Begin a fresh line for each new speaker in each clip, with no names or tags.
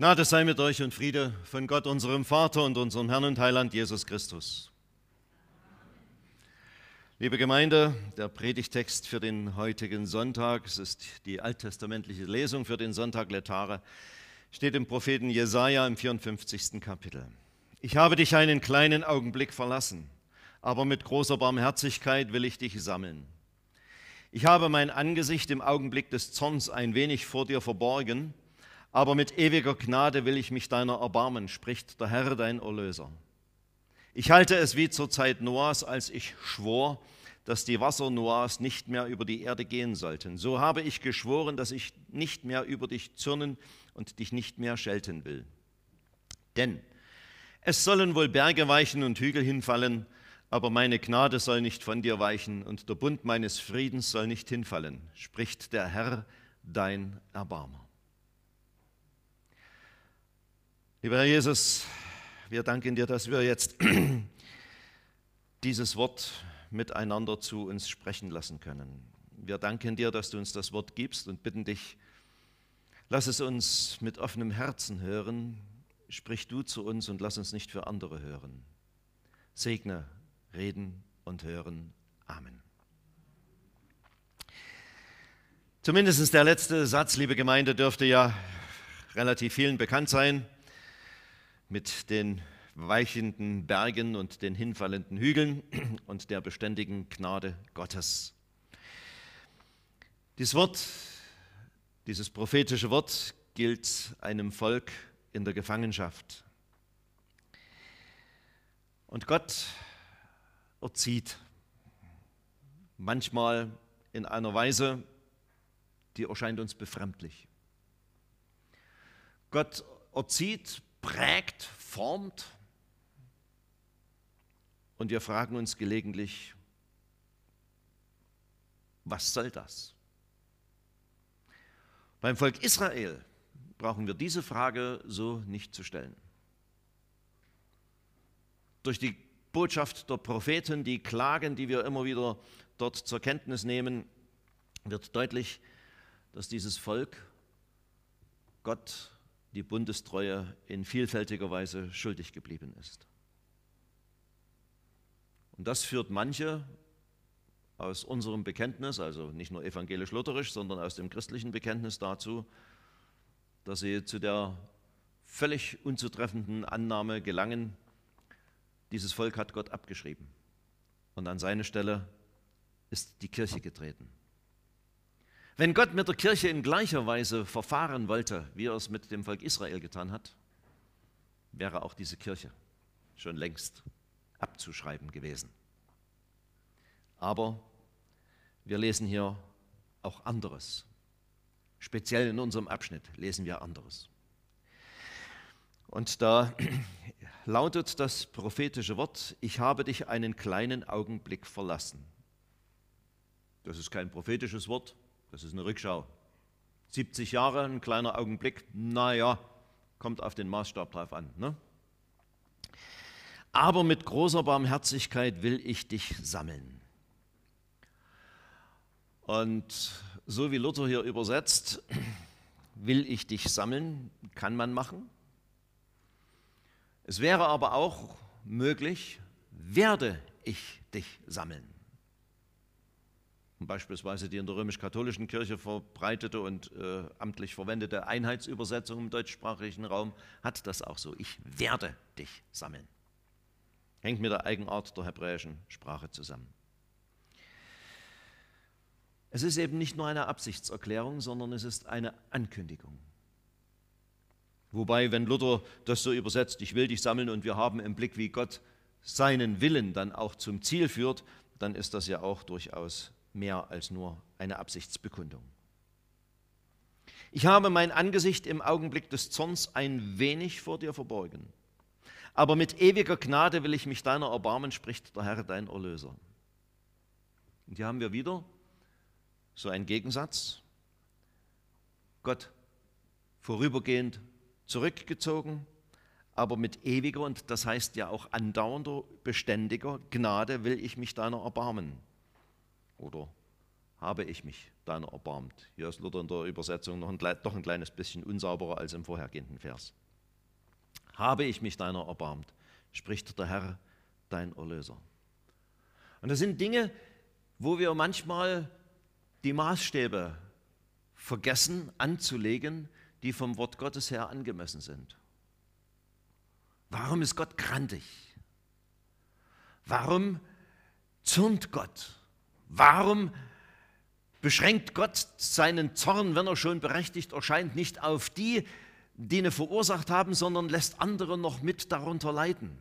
Gnade sei mit euch und Friede von Gott, unserem Vater und unserem Herrn und Heiland Jesus Christus. Liebe Gemeinde, der Predigtext für den heutigen Sonntag, es ist die alttestamentliche Lesung für den Sonntag Letare, steht im Propheten Jesaja im 54. Kapitel. Ich habe dich einen kleinen Augenblick verlassen, aber mit großer Barmherzigkeit will ich dich sammeln. Ich habe mein Angesicht im Augenblick des Zorns ein wenig vor dir verborgen, aber mit ewiger Gnade will ich mich deiner erbarmen, spricht der Herr, dein Erlöser. Ich halte es wie zur Zeit Noahs, als ich schwor, dass die Wasser Noahs nicht mehr über die Erde gehen sollten. So habe ich geschworen, dass ich nicht mehr über dich zürnen und dich nicht mehr schelten will. Denn es sollen wohl Berge weichen und Hügel hinfallen, aber meine Gnade soll nicht von dir weichen und der Bund meines Friedens soll nicht hinfallen, spricht der Herr, dein Erbarmer. Lieber Herr Jesus, wir danken dir, dass wir jetzt dieses Wort miteinander zu uns sprechen lassen können. Wir danken dir, dass du uns das Wort gibst und bitten dich, lass es uns mit offenem Herzen hören. Sprich du zu uns und lass uns nicht für andere hören. Segne, reden und hören. Amen. Zumindest der letzte Satz, liebe Gemeinde, dürfte ja relativ vielen bekannt sein mit den weichenden Bergen und den hinfallenden Hügeln und der beständigen Gnade Gottes. Dieses Wort, dieses prophetische Wort gilt einem Volk in der Gefangenschaft. Und Gott erzieht, manchmal in einer Weise, die erscheint uns befremdlich. Gott erzieht prägt, formt. Und wir fragen uns gelegentlich, was soll das? Beim Volk Israel brauchen wir diese Frage so nicht zu stellen. Durch die Botschaft der Propheten, die Klagen, die wir immer wieder dort zur Kenntnis nehmen, wird deutlich, dass dieses Volk Gott die Bundestreue in vielfältiger Weise schuldig geblieben ist. Und das führt manche aus unserem Bekenntnis, also nicht nur evangelisch-lutherisch, sondern aus dem christlichen Bekenntnis dazu, dass sie zu der völlig unzutreffenden Annahme gelangen, dieses Volk hat Gott abgeschrieben und an seine Stelle ist die Kirche getreten. Wenn Gott mit der Kirche in gleicher Weise verfahren wollte, wie er es mit dem Volk Israel getan hat, wäre auch diese Kirche schon längst abzuschreiben gewesen. Aber wir lesen hier auch anderes. Speziell in unserem Abschnitt lesen wir anderes. Und da lautet das prophetische Wort, ich habe dich einen kleinen Augenblick verlassen. Das ist kein prophetisches Wort, das ist eine Rückschau. 70 Jahre, ein kleiner Augenblick, naja, kommt auf den Maßstab drauf an. Ne? Aber mit großer Barmherzigkeit will ich dich sammeln. Und so wie Luther hier übersetzt, will ich dich sammeln, kann man machen. Es wäre aber auch möglich, werde ich dich sammeln beispielsweise die in der römisch-katholischen Kirche verbreitete und äh, amtlich verwendete Einheitsübersetzung im deutschsprachigen Raum hat das auch so. Ich werde dich sammeln. Hängt mit der Eigenart der hebräischen Sprache zusammen. Es ist eben nicht nur eine Absichtserklärung, sondern es ist eine Ankündigung. Wobei, wenn Luther das so übersetzt, ich will dich sammeln und wir haben im Blick, wie Gott seinen Willen dann auch zum Ziel führt, dann ist das ja auch durchaus mehr als nur eine Absichtsbekundung. Ich habe mein Angesicht im Augenblick des Zorns ein wenig vor dir verborgen. Aber mit ewiger Gnade will ich mich deiner erbarmen, spricht der Herr, dein Erlöser. Und hier haben wir wieder so einen Gegensatz. Gott vorübergehend zurückgezogen, aber mit ewiger und das heißt ja auch andauernder, beständiger Gnade will ich mich deiner erbarmen. Oder habe ich mich deiner erbarmt. Hier ist Luther in der Übersetzung noch ein, doch ein kleines bisschen unsauberer als im vorhergehenden Vers. Habe ich mich deiner erbarmt, spricht der Herr, dein Erlöser. Und das sind Dinge, wo wir manchmal die Maßstäbe vergessen anzulegen, die vom Wort Gottes her angemessen sind. Warum ist Gott grantig? Warum zürnt Gott? Warum beschränkt Gott seinen Zorn, wenn er schon berechtigt erscheint, nicht auf die, die ihn verursacht haben, sondern lässt andere noch mit darunter leiden?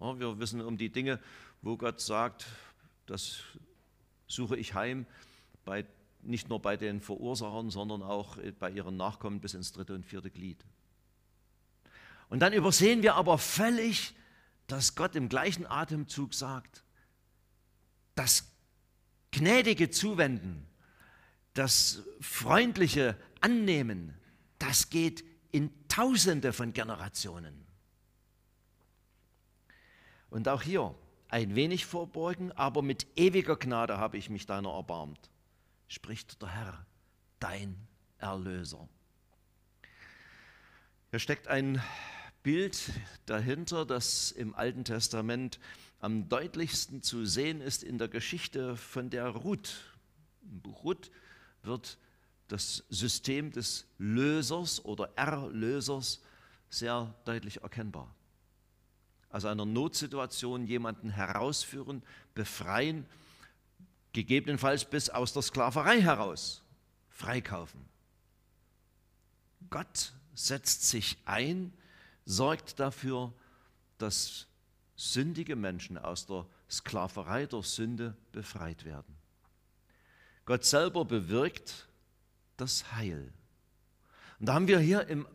Ja, wir wissen um die Dinge, wo Gott sagt, das suche ich heim, bei, nicht nur bei den Verursachern, sondern auch bei ihren Nachkommen bis ins dritte und vierte Glied. Und dann übersehen wir aber völlig, dass Gott im gleichen Atemzug sagt, das gnädige Zuwenden, das freundliche Annehmen, das geht in Tausende von Generationen. Und auch hier ein wenig verborgen, aber mit ewiger Gnade habe ich mich deiner erbarmt, spricht der Herr, dein Erlöser. Hier steckt ein Bild dahinter, das im Alten Testament am deutlichsten zu sehen ist in der Geschichte von der Ruth. Im Buch Ruth wird das System des Lösers oder Erlösers sehr deutlich erkennbar. Aus einer Notsituation jemanden herausführen, befreien, gegebenenfalls bis aus der Sklaverei heraus freikaufen. Gott setzt sich ein, sorgt dafür, dass sündige Menschen aus der Sklaverei der Sünde befreit werden. Gott selber bewirkt das Heil. Und da haben wir hier im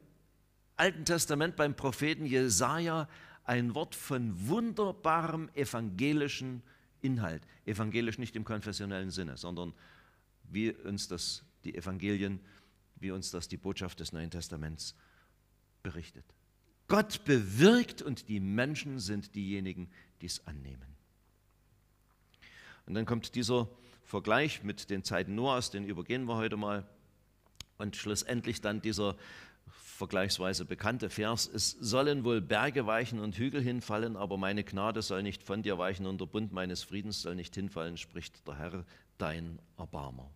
Alten Testament beim Propheten Jesaja ein Wort von wunderbarem evangelischen Inhalt. Evangelisch nicht im konfessionellen Sinne, sondern wie uns das die Evangelien, wie uns das die Botschaft des Neuen Testaments berichtet. Gott bewirkt und die Menschen sind diejenigen, die es annehmen. Und dann kommt dieser Vergleich mit den Zeiten Noahs, den übergehen wir heute mal. Und schlussendlich dann dieser vergleichsweise bekannte Vers, es sollen wohl Berge weichen und Hügel hinfallen, aber meine Gnade soll nicht von dir weichen und der Bund meines Friedens soll nicht hinfallen, spricht der Herr, dein Erbarmer.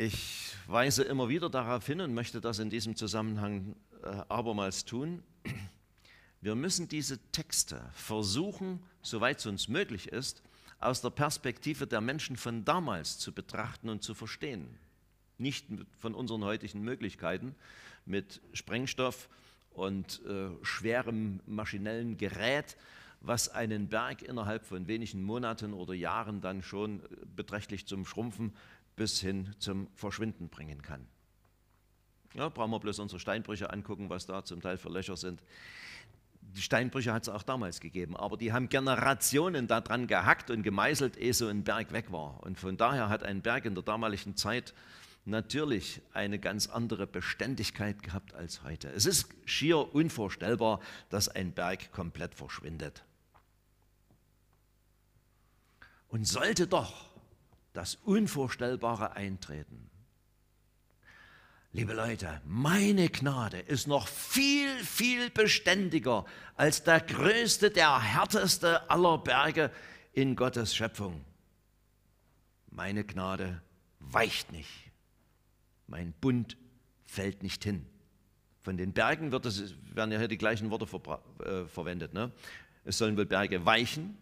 Ich weise immer wieder darauf hin und möchte das in diesem Zusammenhang äh, abermals tun. Wir müssen diese Texte versuchen, soweit es uns möglich ist, aus der Perspektive der Menschen von damals zu betrachten und zu verstehen. Nicht von unseren heutigen Möglichkeiten mit Sprengstoff und äh, schwerem maschinellen Gerät, was einen Berg innerhalb von wenigen Monaten oder Jahren dann schon äh, beträchtlich zum Schrumpfen bis hin zum Verschwinden bringen kann. Ja, brauchen wir bloß unsere Steinbrüche angucken, was da zum Teil für Löcher sind. Die Steinbrüche hat es auch damals gegeben, aber die haben Generationen daran gehackt und gemeißelt, ehe so ein Berg weg war. Und von daher hat ein Berg in der damaligen Zeit natürlich eine ganz andere Beständigkeit gehabt als heute. Es ist schier unvorstellbar, dass ein Berg komplett verschwindet. Und sollte doch das Unvorstellbare eintreten. Liebe Leute, meine Gnade ist noch viel, viel beständiger als der größte, der härteste aller Berge in Gottes Schöpfung. Meine Gnade weicht nicht. Mein Bund fällt nicht hin. Von den Bergen wird das, werden ja hier die gleichen Worte ver, äh, verwendet. Ne? Es sollen wohl Berge weichen,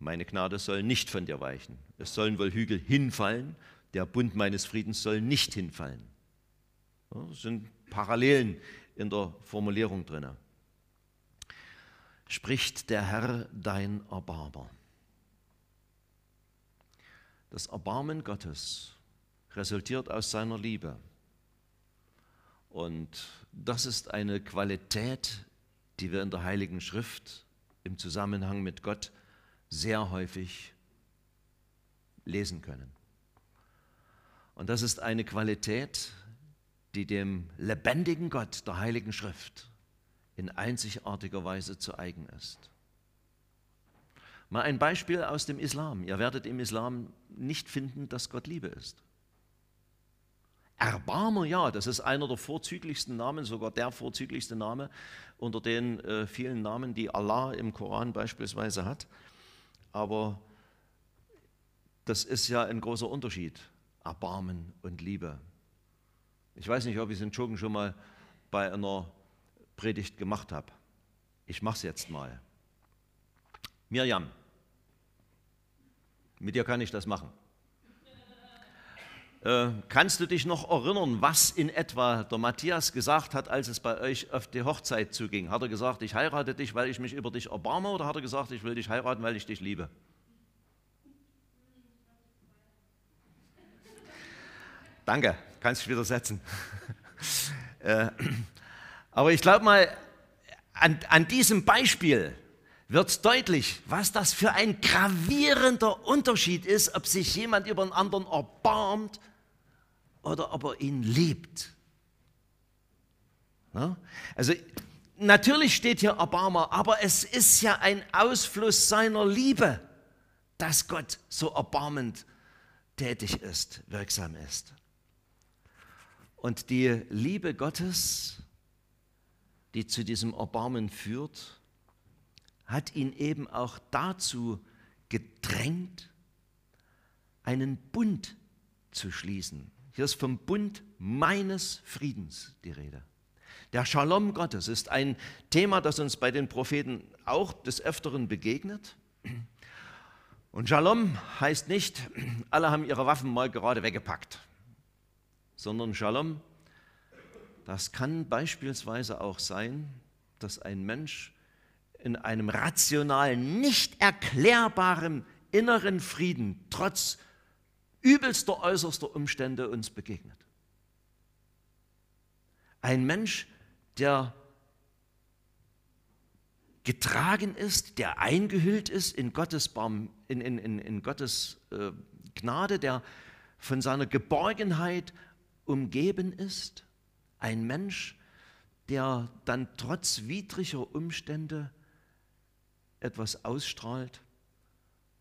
meine Gnade soll nicht von dir weichen. Es sollen wohl Hügel hinfallen, der Bund meines Friedens soll nicht hinfallen. Das sind Parallelen in der Formulierung drin. Spricht der Herr dein Erbarmer. Das Erbarmen Gottes resultiert aus seiner Liebe. Und das ist eine Qualität, die wir in der Heiligen Schrift im Zusammenhang mit Gott sehr häufig lesen können. Und das ist eine Qualität, die dem lebendigen Gott der Heiligen Schrift in einzigartiger Weise zu eigen ist. Mal ein Beispiel aus dem Islam. Ihr werdet im Islam nicht finden, dass Gott Liebe ist. Erbarmer, ja, das ist einer der vorzüglichsten Namen, sogar der vorzüglichste Name unter den äh, vielen Namen, die Allah im Koran beispielsweise hat. Aber das ist ja ein großer Unterschied, Erbarmen und Liebe. Ich weiß nicht, ob ich es in Schogen schon mal bei einer Predigt gemacht habe. Ich mache es jetzt mal. Mirjam, mit dir kann ich das machen. Äh, kannst du dich noch erinnern, was in etwa der Matthias gesagt hat, als es bei euch auf die Hochzeit zuging? Hat er gesagt, ich heirate dich, weil ich mich über dich erbarme, oder hat er gesagt, ich will dich heiraten, weil ich dich liebe? Danke, kannst dich wieder setzen. äh, aber ich glaube mal, an, an diesem Beispiel wird deutlich, was das für ein gravierender Unterschied ist, ob sich jemand über einen anderen erbarmt oder ob er ihn liebt. Ja? Also natürlich steht hier Erbarmer, aber es ist ja ein Ausfluss seiner Liebe, dass Gott so erbarmend tätig ist, wirksam ist. Und die Liebe Gottes, die zu diesem Erbarmen führt, hat ihn eben auch dazu gedrängt, einen Bund zu schließen hier ist vom Bund meines Friedens die Rede. Der Shalom Gottes ist ein Thema, das uns bei den Propheten auch des Öfteren begegnet. Und Shalom heißt nicht, alle haben ihre Waffen mal gerade weggepackt, sondern Shalom, das kann beispielsweise auch sein, dass ein Mensch in einem rationalen, nicht erklärbaren inneren Frieden trotz übelster, äußerster Umstände uns begegnet. Ein Mensch, der getragen ist, der eingehüllt ist in Gottes, Baum, in, in, in, in Gottes äh, Gnade, der von seiner Geborgenheit umgeben ist. Ein Mensch, der dann trotz widriger Umstände etwas ausstrahlt,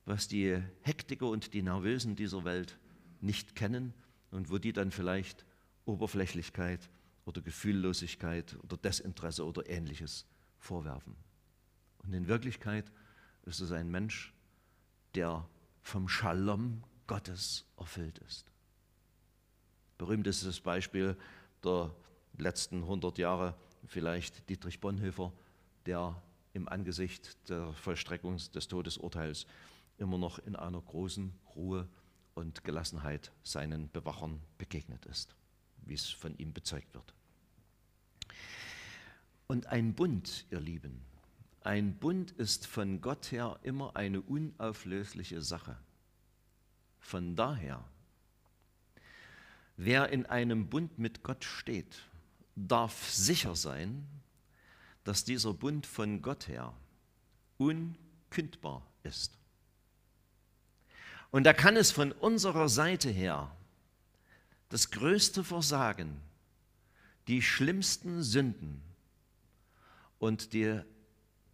was die Hektiker und die Nervösen dieser Welt nicht kennen und wo die dann vielleicht Oberflächlichkeit oder Gefühllosigkeit oder Desinteresse oder ähnliches vorwerfen. Und in Wirklichkeit ist es ein Mensch, der vom Shalom Gottes erfüllt ist. Berühmt ist das Beispiel der letzten 100 Jahre, vielleicht Dietrich Bonhoeffer, der im Angesicht der Vollstreckung des Todesurteils immer noch in einer großen Ruhe und Gelassenheit seinen Bewachern begegnet ist, wie es von ihm bezeugt wird. Und ein Bund, ihr Lieben, ein Bund ist von Gott her immer eine unauflösliche Sache. Von daher, wer in einem Bund mit Gott steht, darf sicher sein, dass dieser Bund von Gott her unkündbar ist. Und da kann es von unserer Seite her das größte Versagen, die schlimmsten Sünden und die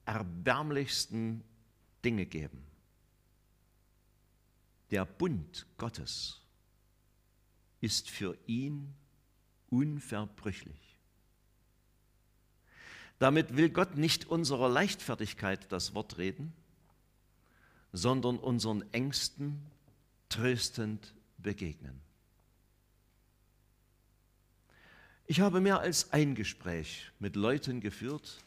erbärmlichsten Dinge geben. Der Bund Gottes ist für ihn unverbrüchlich. Damit will Gott nicht unserer Leichtfertigkeit das Wort reden, sondern unseren Ängsten tröstend begegnen. Ich habe mehr als ein Gespräch mit Leuten geführt,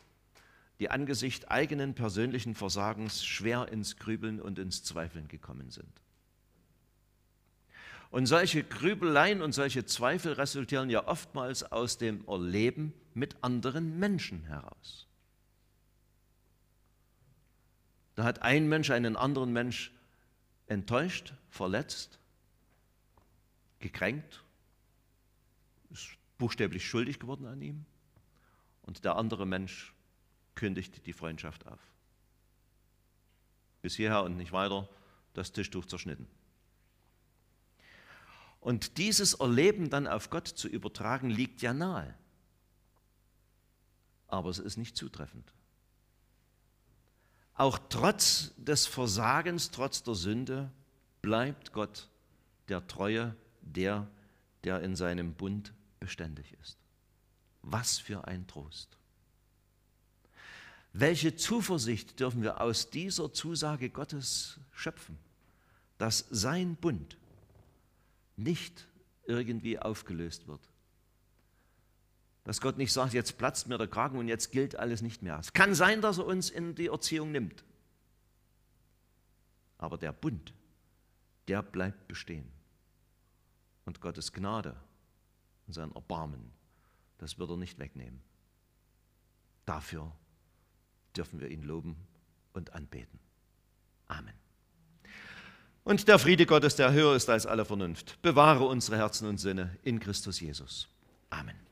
die angesichts eigenen persönlichen Versagens schwer ins Grübeln und ins Zweifeln gekommen sind. Und solche Grübeleien und solche Zweifel resultieren ja oftmals aus dem Erleben mit anderen Menschen heraus. Da hat ein Mensch einen anderen Mensch enttäuscht, verletzt, gekränkt, ist buchstäblich schuldig geworden an ihm und der andere Mensch kündigt die Freundschaft auf. Bis hierher und nicht weiter, das Tischtuch zerschnitten. Und dieses Erleben dann auf Gott zu übertragen, liegt ja nahe. Aber es ist nicht zutreffend. Auch trotz des Versagens, trotz der Sünde, bleibt Gott der Treue, der, der in seinem Bund beständig ist. Was für ein Trost. Welche Zuversicht dürfen wir aus dieser Zusage Gottes schöpfen, dass sein Bund nicht irgendwie aufgelöst wird. Dass Gott nicht sagt, jetzt platzt mir der Kragen und jetzt gilt alles nicht mehr. Es kann sein, dass er uns in die Erziehung nimmt. Aber der Bund, der bleibt bestehen. Und Gottes Gnade und sein Erbarmen, das wird er nicht wegnehmen. Dafür dürfen wir ihn loben und anbeten. Amen. Und der Friede Gottes, der höher ist als alle Vernunft, bewahre unsere Herzen und Sinne in Christus Jesus. Amen.